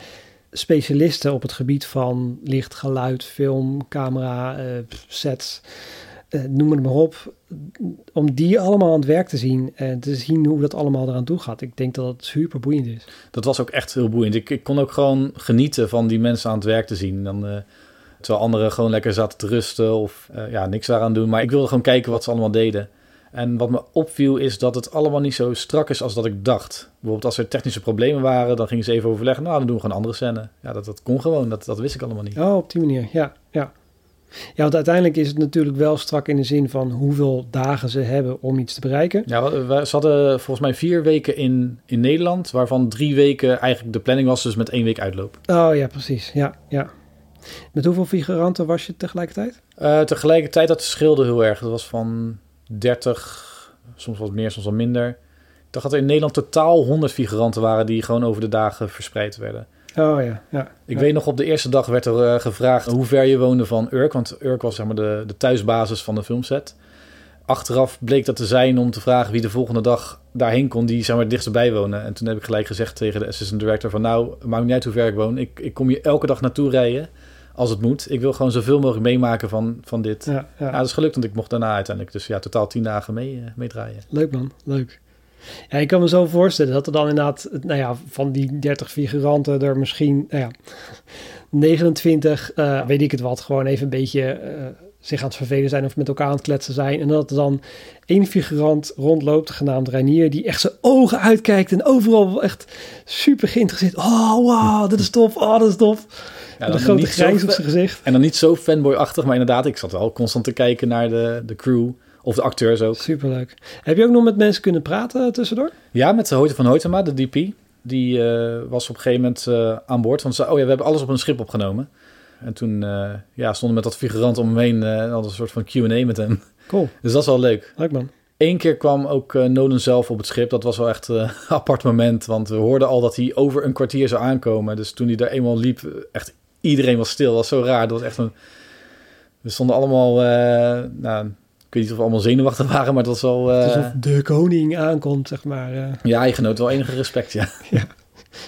specialisten op het gebied van licht, geluid, film, camera, uh, sets, uh, noem het maar op. Om die allemaal aan het werk te zien en te zien hoe dat allemaal eraan toe gaat. Ik denk dat het super boeiend is. Dat was ook echt heel boeiend. Ik, ik kon ook gewoon genieten van die mensen aan het werk te zien. Dan, uh, terwijl anderen gewoon lekker zaten te rusten of ja, niks daaraan doen. Maar ik wilde gewoon kijken wat ze allemaal deden. En wat me opviel is dat het allemaal niet zo strak is als dat ik dacht. Bijvoorbeeld als er technische problemen waren, dan gingen ze even overleggen. Nou, dan doen we gewoon andere scène. Ja, dat, dat kon gewoon. Dat, dat wist ik allemaal niet. Oh, op die manier. Ja, ja. Ja, want uiteindelijk is het natuurlijk wel strak in de zin van hoeveel dagen ze hebben om iets te bereiken. Ja, we, ze hadden volgens mij vier weken in, in Nederland, waarvan drie weken eigenlijk de planning was, dus met één week uitloop. Oh ja, precies. Ja, ja. Met hoeveel figuranten was je tegelijkertijd? Uh, tegelijkertijd, dat scheelde heel erg. Dat was van 30, soms wat meer, soms wat minder. Ik dacht dat er in Nederland totaal 100 figuranten waren die gewoon over de dagen verspreid werden. Oh ja, ja. Ik weet nog, op de eerste dag werd er uh, gevraagd hoe ver je woonde van Urk. Want Urk was zeg maar de, de thuisbasis van de filmset. Achteraf bleek dat te zijn om te vragen wie de volgende dag daarheen kon, die zeg maar het dichtst bij wonen. En toen heb ik gelijk gezegd tegen de assistant director van nou, maakt niet uit hoe ver ik woon. Ik, ik kom hier elke dag naartoe rijden als het moet. Ik wil gewoon zoveel mogelijk meemaken van, van dit. Ja, ja. dat is gelukt, want ik mocht daarna uiteindelijk dus ja, totaal tien dagen mee, uh, meedraaien. Leuk man, leuk. Ja, ik kan me zo voorstellen dat er dan inderdaad, nou ja, van die 30 figuranten er misschien, nou ja, 29, uh, weet ik het wat, gewoon even een beetje uh, zich aan het vervelen zijn of met elkaar aan het kletsen zijn. En dat er dan één figurant rondloopt, genaamd Reinier, die echt zijn ogen uitkijkt en overal echt super geïnteresseerd. Oh, wow, dit is tof, oh, dat is tof. Ja, de grote grijns op zijn gezicht. En dan niet zo fanboy-achtig, maar inderdaad, ik zat wel constant te kijken naar de, de crew. Of de acteurs ook. Superleuk. Heb je ook nog met mensen kunnen praten tussendoor? Ja, met de Hoyte van Hoytema, de DP. Die uh, was op een gegeven moment uh, aan boord. Want ze oh ja, we hebben alles op een schip opgenomen. En toen uh, ja, stonden met dat figurant om hem heen. Uh, hadden een soort van Q&A met hem. Cool. Dus dat is wel leuk. Leuk man. Eén keer kwam ook uh, Nolan zelf op het schip. Dat was wel echt een apart moment. Want we hoorden al dat hij over een kwartier zou aankomen. Dus toen hij daar eenmaal liep, echt iedereen was stil. Dat was zo raar. Dat was echt een... We stonden allemaal... nou, ik weet niet of we allemaal zenuwachtig waren, maar dat was wel... Uh... Alsof de koning aankomt, zeg maar. Uh... Ja, je genoot wel enige respect, ja. ja.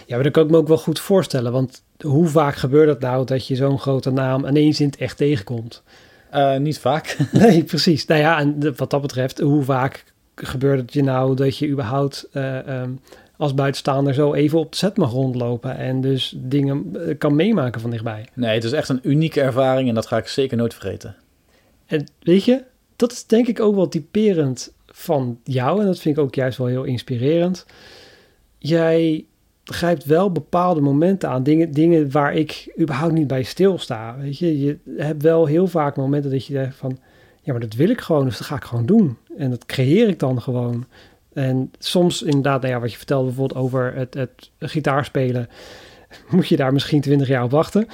Ja, maar dat kan ik me ook wel goed voorstellen. Want hoe vaak gebeurt het nou dat je zo'n grote naam ineens in het echt tegenkomt? Uh, niet vaak. nee, precies. Nou ja, en wat dat betreft, hoe vaak gebeurt het je nou dat je überhaupt um, als buitenstaander zo even op de set mag rondlopen en dus dingen kan meemaken van dichtbij? Nee, het is echt een unieke ervaring en dat ga ik zeker nooit vergeten. En weet je, dat is denk ik ook wel typerend van jou. En dat vind ik ook juist wel heel inspirerend. Jij grijpt wel bepaalde momenten aan. Dingen, dingen waar ik überhaupt niet bij stilsta. Weet je, je hebt wel heel vaak momenten dat je denkt van... Ja, maar dat wil ik gewoon, dus dat ga ik gewoon doen. En dat creëer ik dan gewoon. En soms inderdaad, nou ja, wat je vertelde bijvoorbeeld over het, het gitaarspelen... moet je daar misschien twintig jaar op wachten.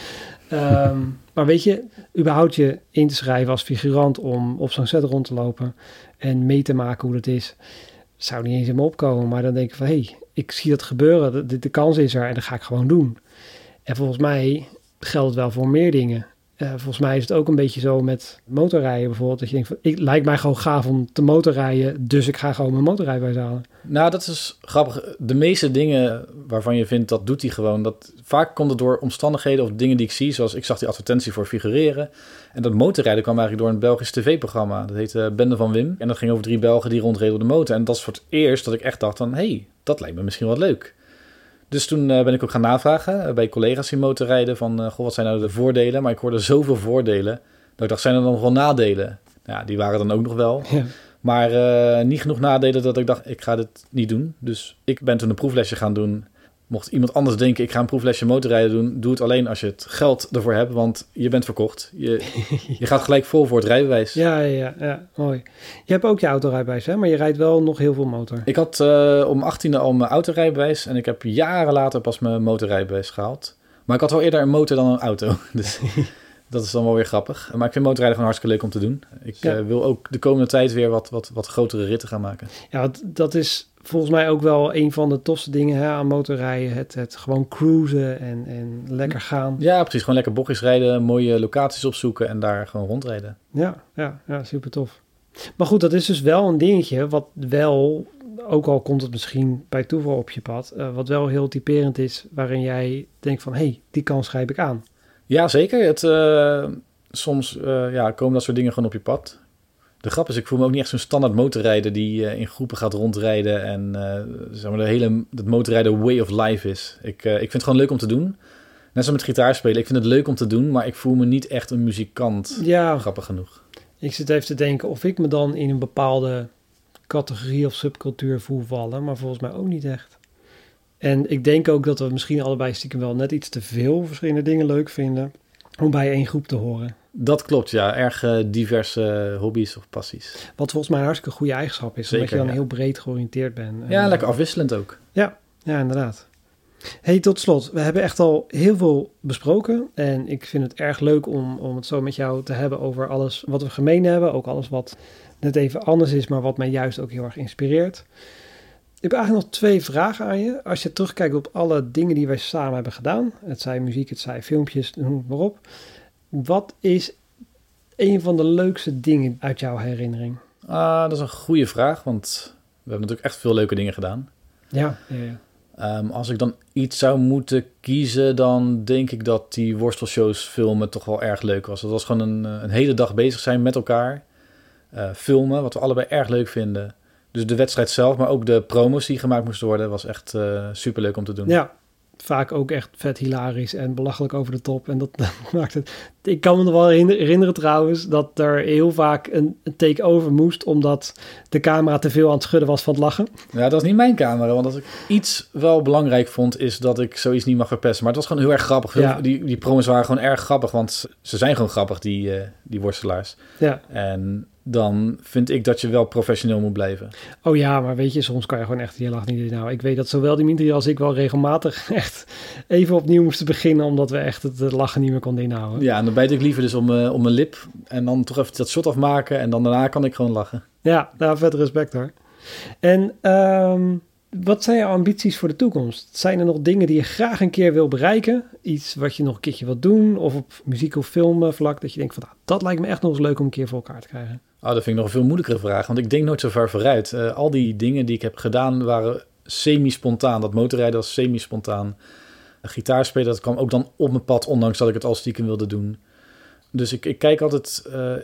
Ehm, maar weet je, überhaupt je in te schrijven als figurant om op zo'n set rond te lopen en mee te maken hoe dat is, zou niet eens in me opkomen. Maar dan denk ik van, hé, hey, ik zie dat gebeuren, de, de kans is er en dat ga ik gewoon doen. En volgens mij geldt het wel voor meer dingen. Uh, volgens mij is het ook een beetje zo met motorrijden bijvoorbeeld. Dat je denkt van, ik lijkt mij gewoon gaaf om te motorrijden, dus ik ga gewoon mijn motorrijbewijs halen. Nou, dat is grappig. De meeste dingen waarvan je vindt dat doet hij gewoon. Dat, vaak komt het door omstandigheden of dingen die ik zie. Zoals ik zag die advertentie voor figureren. En dat motorrijden kwam eigenlijk door een Belgisch tv-programma. Dat heette Bende van Wim. En dat ging over drie Belgen die rondreden op de motor. En dat is voor het eerst dat ik echt dacht van... hé, hey, dat lijkt me misschien wel leuk. Dus toen uh, ben ik ook gaan navragen uh, bij collega's die motorrijden van, uh, goh, wat zijn nou de voordelen? Maar ik hoorde zoveel voordelen, dat ik dacht, zijn er dan nog wel nadelen? Nou, ja, die waren dan ook nog wel. Ja. Maar niet genoeg nadelen dat ik dacht, ik ga dit niet doen. Dus ik ben toen een proeflesje gaan doen Mocht iemand anders denken, ik ga een proeflesje motorrijden doen, doe het alleen als je het geld ervoor hebt, want je bent verkocht. Je, je gaat gelijk vol voor het rijbewijs. Ja, ja, ja, mooi. Je hebt ook je autorijbewijs, hè? maar je rijdt wel nog heel veel motor. Ik had uh, om 18e al mijn autorijbewijs en ik heb jaren later pas mijn motorrijbewijs gehaald. Maar ik had wel eerder een motor dan een auto. Dus dat is dan wel weer grappig. Maar ik vind motorrijden gewoon hartstikke leuk om te doen. Ik ja. uh, wil ook de komende tijd weer wat, wat, wat grotere ritten gaan maken. Ja, dat is volgens mij ook wel een van de tofste dingen hè, aan motorrijden. Het, het gewoon cruisen en, en lekker gaan. Ja, precies. Gewoon lekker bochtjes rijden, mooie locaties opzoeken en daar gewoon rondrijden. Ja, ja, ja, super tof. Maar goed, dat is dus wel een dingetje wat wel, ook al komt het misschien bij toeval op je pad, uh, wat wel heel typerend is, waarin jij denkt van, hé, hey, die kans grijp ik aan. Ja, zeker. Het, uh, soms uh, ja, komen dat soort dingen gewoon op je pad. De grap is, ik voel me ook niet echt zo'n standaard motorrijder die uh, in groepen gaat rondrijden en uh, zeg maar de hele dat motorrijden way of life is. Ik, uh, ik vind het gewoon leuk om te doen. Net zoals met gitaar spelen. Ik vind het leuk om te doen, maar ik voel me niet echt een muzikant. Ja. Grappig genoeg. Ik zit even te denken of ik me dan in een bepaalde categorie of subcultuur voel vallen, maar volgens mij ook niet echt. En ik denk ook dat we misschien allebei stiekem wel net iets te veel verschillende dingen leuk vinden om bij één groep te horen. Dat klopt, ja. Erg uh, diverse hobby's of passies. Wat volgens mij een hartstikke goede eigenschap is. Zeker, omdat je dan heel breed georiënteerd bent. Ja, lekker afwisselend ook. Ja, ja, inderdaad. Hey, tot slot. We hebben echt al heel veel besproken. En ik vind het erg leuk om, om het zo met jou te hebben over alles wat we gemeen hebben. Ook alles wat net even anders is, maar wat mij juist ook heel erg inspireert. Ik heb eigenlijk nog twee vragen aan je. Als je terugkijkt op alle dingen die wij samen hebben gedaan. Het zij muziek, het zij filmpjes, noem het maar op. Wat is een van de leukste dingen uit jouw herinnering? Uh, dat is een goede vraag, want we hebben natuurlijk echt veel leuke dingen gedaan. Ja, ja, ja. Um, als ik dan iets zou moeten kiezen, dan denk ik dat die worstelshows filmen toch wel erg leuk was. Het was gewoon een, eh, een hele dag bezig zijn met elkaar. Uh, filmen, wat we allebei erg leuk vinden. Dus de wedstrijd zelf, maar ook de promos die gemaakt moesten worden, was echt uh, super leuk om te doen. Ja, vaak ook echt vet hilarisch en belachelijk over de top. En dat, maakt het. Ik kan me nog wel herinneren trouwens dat er heel vaak een, een take-over moest, omdat de camera te veel aan het schudden was van het lachen. Ja, dat was niet mijn camera, want als ik iets wel belangrijk vond, is dat ik zoiets niet mag verpesten. Maar het was gewoon heel erg grappig. Ja. Die, die promos waren gewoon erg grappig, want ze zijn gewoon grappig, die, uh, die worstelaars. Ja. En dan vind ik dat je wel professioneel moet blijven. Oh ja, maar weet je, soms kan je gewoon echt je lach niet nou. Ik weet dat zowel Dimitri als ik wel regelmatig echt even opnieuw moesten beginnen, omdat we echt het lachen niet meer konden inhouden. Ja, en dan bijt ik liever dus om, uh, om mijn lip en dan toch even dat shot afmaken en dan daarna kan ik gewoon lachen. Ja, nou, vet respect hoor. En um, wat zijn jouw ambities voor de toekomst? Zijn er nog dingen die je graag een keer wil bereiken? Iets wat je nog een keertje wilt doen? Of op muziek of film vlak dat je denkt van nou, dat lijkt me echt nog eens leuk om een keer voor elkaar te krijgen? Oh, dat vind ik nog een veel moeilijkere vraag, want ik denk nooit zo ver vooruit. Uh, al die dingen die ik heb gedaan waren semi-spontaan. Dat motorrijden was semi-spontaan. Gitaarspelen, dat kwam ook dan op mijn pad, ondanks dat ik het al stiekem wilde doen. Dus ik, ik kijk altijd... Uh,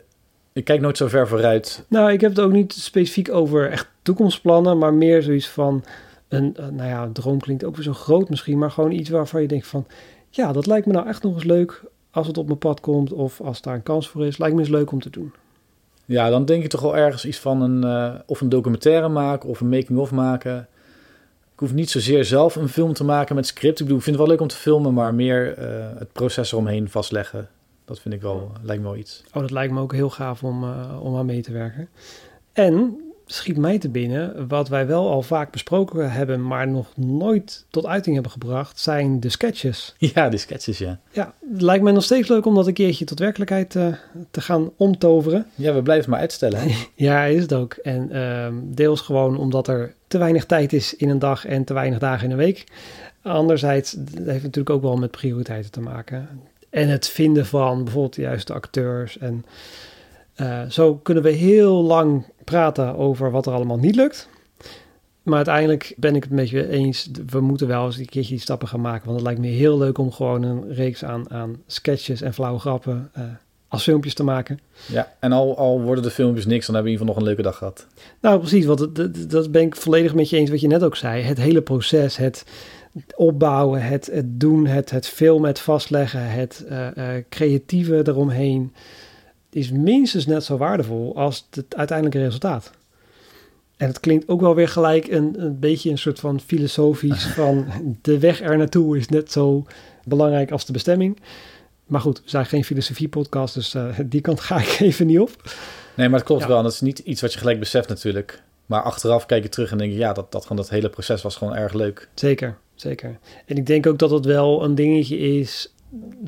ik kijk nooit zo ver vooruit. Nou, ik heb het ook niet specifiek over echt toekomstplannen, maar meer zoiets van een, nou ja, een droom klinkt ook weer zo groot misschien, maar gewoon iets waarvan je denkt van, ja, dat lijkt me nou echt nog eens leuk als het op mijn pad komt of als daar een kans voor is, lijkt me eens leuk om te doen. Ja, dan denk je toch wel ergens iets van een, uh, of een documentaire maken of een making-of maken. Ik hoef niet zozeer zelf een film te maken met script. Ik bedoel, ik vind het wel leuk om te filmen, maar meer uh, het proces eromheen vastleggen. Dat vind ik wel, lijkt me wel iets. Oh, dat lijkt me ook heel gaaf om, uh, om aan mee te werken. En schiet mij te binnen, wat wij wel al vaak besproken hebben, maar nog nooit tot uiting hebben gebracht, zijn de sketches. Ja, de sketches, ja. Ja, het lijkt mij nog steeds leuk om dat een keertje tot werkelijkheid uh, te gaan omtoveren. Ja, we blijven maar uitstellen. Hè? ja, is het ook. En uh, deels gewoon omdat er te weinig tijd is in een dag en te weinig dagen in een week. Anderzijds, dat heeft natuurlijk ook wel met prioriteiten te maken. En het vinden van bijvoorbeeld de juiste acteurs. En uh, zo kunnen we heel lang praten over wat er allemaal niet lukt. Maar uiteindelijk ben ik het met je eens. We moeten wel eens een keertje die stappen gaan maken. Want het lijkt me heel leuk om gewoon een reeks aan, aan sketches en flauwe grappen uh, als filmpjes te maken. Ja, en al, al worden de filmpjes niks, dan hebben we in ieder geval nog een leuke dag gehad. Nou, precies. Want dat, dat ben ik volledig met je eens wat je net ook zei. Het hele proces, het opbouwen, het, het doen, het, het filmen, het vastleggen, het uh, uh, creatieve eromheen is minstens net zo waardevol als het uiteindelijke resultaat. En het klinkt ook wel weer gelijk een, een beetje een soort van filosofisch van de weg er naartoe is net zo belangrijk als de bestemming. Maar goed, we zijn geen filosofie-podcast, dus uh, die kant ga ik even niet op. Nee, maar het klopt ja. wel. En dat is niet iets wat je gelijk beseft natuurlijk. Maar achteraf kijk je terug en denk je, ja, dat, dat, gewoon, dat hele proces was gewoon erg leuk. Zeker, zeker. En ik denk ook dat het wel een dingetje is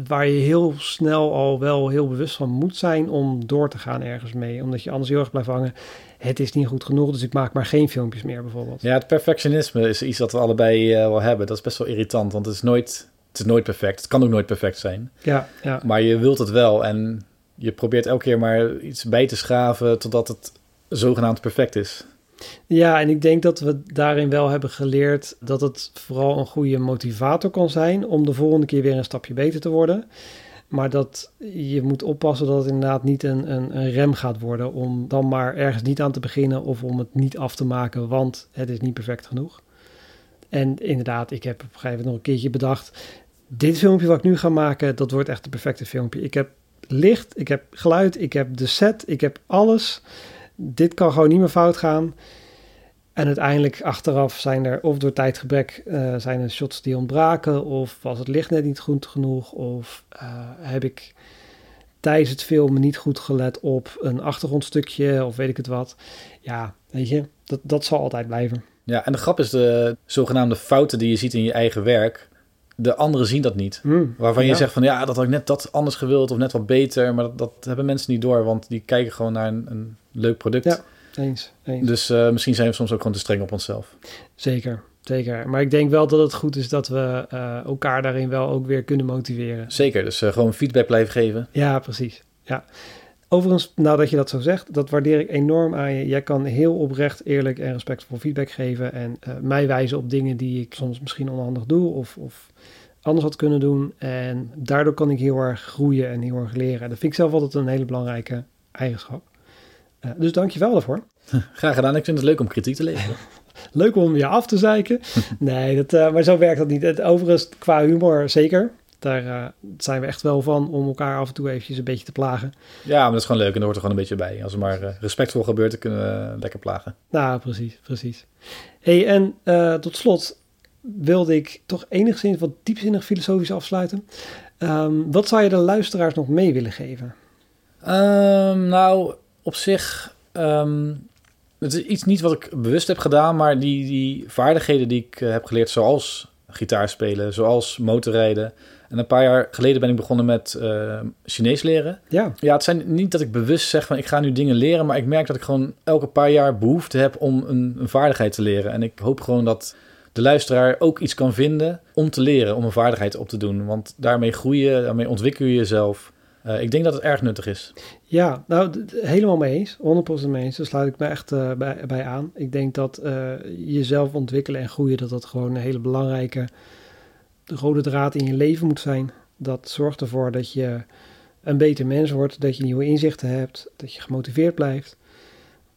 waar je heel snel al wel heel bewust van moet zijn om door te gaan ergens mee. Omdat je anders heel erg blijft hangen. Het is niet goed genoeg, dus ik maak maar geen filmpjes meer bijvoorbeeld. Ja, het perfectionisme is iets dat we allebei uh, wel hebben. Dat is best wel irritant, want het is nooit, het is nooit perfect. Het kan ook nooit perfect zijn. Ja, ja. Maar je wilt het wel en je probeert elke keer maar iets bij te schaven totdat het zogenaamd perfect is. Ja, en ik denk dat we daarin wel hebben geleerd dat het vooral een goede motivator kan zijn om de volgende keer weer een stapje beter te worden. Maar dat je moet oppassen dat het inderdaad niet een, een, een, rem gaat worden om dan maar ergens niet aan te beginnen of om het niet af te maken, want het is niet perfect genoeg. En inderdaad, ik heb op een gegeven moment nog een keertje bedacht, dit filmpje wat ik nu ga maken, dat wordt echt een perfecte filmpje. Ik heb licht, ik heb geluid, ik heb de set, ik heb alles dit kan gewoon niet meer fout gaan. En uiteindelijk achteraf zijn er of door tijdgebrek uh, zijn er shots die ontbraken, of was het licht net niet goed genoeg, of uh, heb ik tijdens het filmen niet goed gelet op een achtergrondstukje, of weet ik het wat. Ja, weet je, dat, dat zal altijd blijven. Ja, en de grap is de zogenaamde fouten die je ziet in je eigen werk. De anderen zien dat niet. Mm, Waarvan ja. je zegt van ja, dat had ik net dat anders gewild of net wat beter. Maar dat, dat hebben mensen niet door, want die kijken gewoon naar een, een leuk product. Ja, eens. eens. Dus uh, misschien zijn we soms ook gewoon te streng op onszelf. Zeker, zeker. Maar ik denk wel dat het goed is dat we uh, elkaar daarin wel ook weer kunnen motiveren. Zeker, dus uh, gewoon feedback blijven geven. Ja, precies. Ja. Overigens, nou dat je dat zo zegt, dat waardeer ik enorm aan je. Jij kan heel oprecht, eerlijk en respectvol feedback geven en mij wijzen op dingen die ik soms misschien onhandig doe of, of anders had kunnen doen. En daardoor kan ik heel erg groeien en heel erg leren. Dat vind ik zelf altijd een hele belangrijke eigenschap. Uh, dus dank je wel daarvoor. Graag gedaan. Ik vind het leuk om kritiek te leveren. leuk om je af te zeiken. nee, dat, uh, maar zo werkt dat niet. Het, overigens, qua humor zeker. Daar uh, zijn we echt wel van om elkaar af en toe eventjes een beetje te plagen. Ja, maar dat is gewoon leuk en dat hoort er gewoon een beetje bij. Als het maar respectvol gebeurt, dan kunnen we lekker plagen. Nou, precies, precies. hey, en tot slot wilde ik toch enigszins wat diepzinnig filosofisch afsluiten. Um, wat zou je de luisteraars nog mee willen geven? Um, nou, Op zich, ehm, het is iets niet wat ik bewust heb gedaan, maar die, die vaardigheden die ik eh, heb geleerd, zoals gitaar spelen, zoals motorrijden. En een paar jaar geleden ben ik begonnen met uh, Chinees leren. Ja. Ja, het zijn niet dat ik bewust zeg van ik ga nu dingen leren, maar ik merk dat ik gewoon elke paar jaar behoefte heb om een, een vaardigheid te leren. En ik hoop gewoon dat de luisteraar ook iets kan vinden om te leren, om een vaardigheid op te doen. Want daarmee groeien, daarmee ontwikkel je jezelf. Uh, ik denk dat het erg nuttig is. Ja, nou, helemaal mee eens. 100% mee eens. Daar sluit ik me echt uh, bij, bij, aan. Ik denk dat uh, jezelf ontwikkelen en groeien, dat dat gewoon een hele belangrijke de rode draad in je leven moet zijn. Dat zorgt ervoor dat je een beter mens wordt, dat je nieuwe inzichten hebt, dat je gemotiveerd blijft.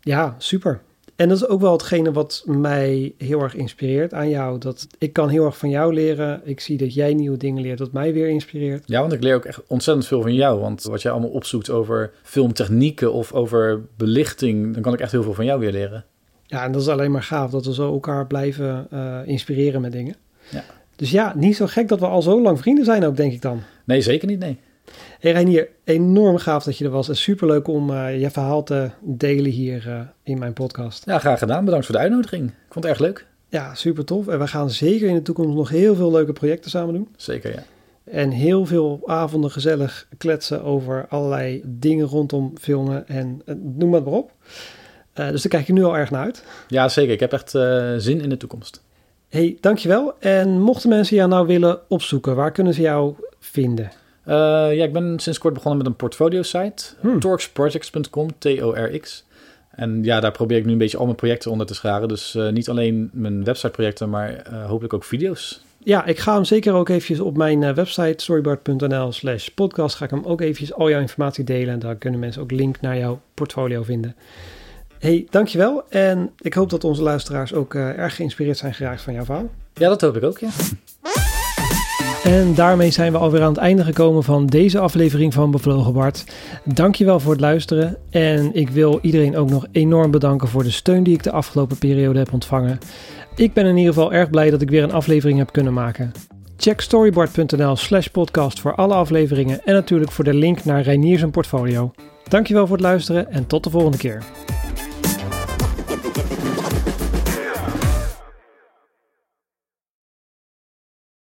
Ja, super. En dat is ook wel hetgene wat mij heel erg inspireert aan jou. Dat ik kan heel erg van jou leren. Ik zie dat jij nieuwe dingen leert, wat mij weer inspireert. Ja, want ik leer ook echt ontzettend veel van jou. Want wat jij allemaal opzoekt over filmtechnieken of over belichting, dan kan ik echt heel veel van jou weer leren. Ja, en dat is alleen maar gaaf dat we zo elkaar blijven uh, inspireren met dingen. Ja. Dus ja, niet zo gek dat we al zo lang vrienden zijn ook, denk ik dan. Nee, zeker niet, nee. Hey Reinier, enorm gaaf dat je er was. En superleuk om uh, je verhaal te delen hier uh, in mijn podcast. Ja, graag gedaan. Bedankt voor de uitnodiging. Ik vond het erg leuk. Ja, super tof. En we gaan zeker in de toekomst nog heel veel leuke projecten samen doen. Zeker, ja. En heel veel avonden gezellig kletsen over allerlei dingen rondom filmen en uh, noem maar, maar op. dus daar kijk ik nu al erg naar uit. Ja, zeker. Ik heb echt zin in de toekomst. Hey, dankjewel. En mochten mensen jou nou willen opzoeken, waar kunnen ze jou vinden? Uh, ja, ik ben sinds kort begonnen met een portfolio-site. Hmm. Torxprojects.com, T-O-R-X. En ja, daar probeer ik nu een beetje al mijn projecten onder te scharen. Dus uh, niet alleen mijn websiteprojecten, maar uh, hopelijk ook video's. Ja, ik ga hem zeker ook eventjes op mijn website storyboard.nl slash podcast. Ga ik hem ook eventjes al jouw informatie delen. En daar kunnen mensen ook link naar jouw portfolio vinden. Hey, dankjewel. En ik hoop dat onze luisteraars ook erg geïnspireerd zijn geraakt van jouw verhaal. Ja, dat hoop ik ook, ja. En daarmee zijn we alweer aan het einde gekomen van deze aflevering van Bevlogen Bart. Dankjewel voor het luisteren. En ik wil iedereen ook nog enorm bedanken voor de steun die ik de afgelopen periode heb ontvangen. Ik ben in ieder geval erg blij dat ik weer een aflevering heb kunnen maken. Check storyboard.nl slash podcast voor alle afleveringen en natuurlijk voor de link naar Reinier zijn portfolio. Dankjewel voor het luisteren en tot de volgende keer.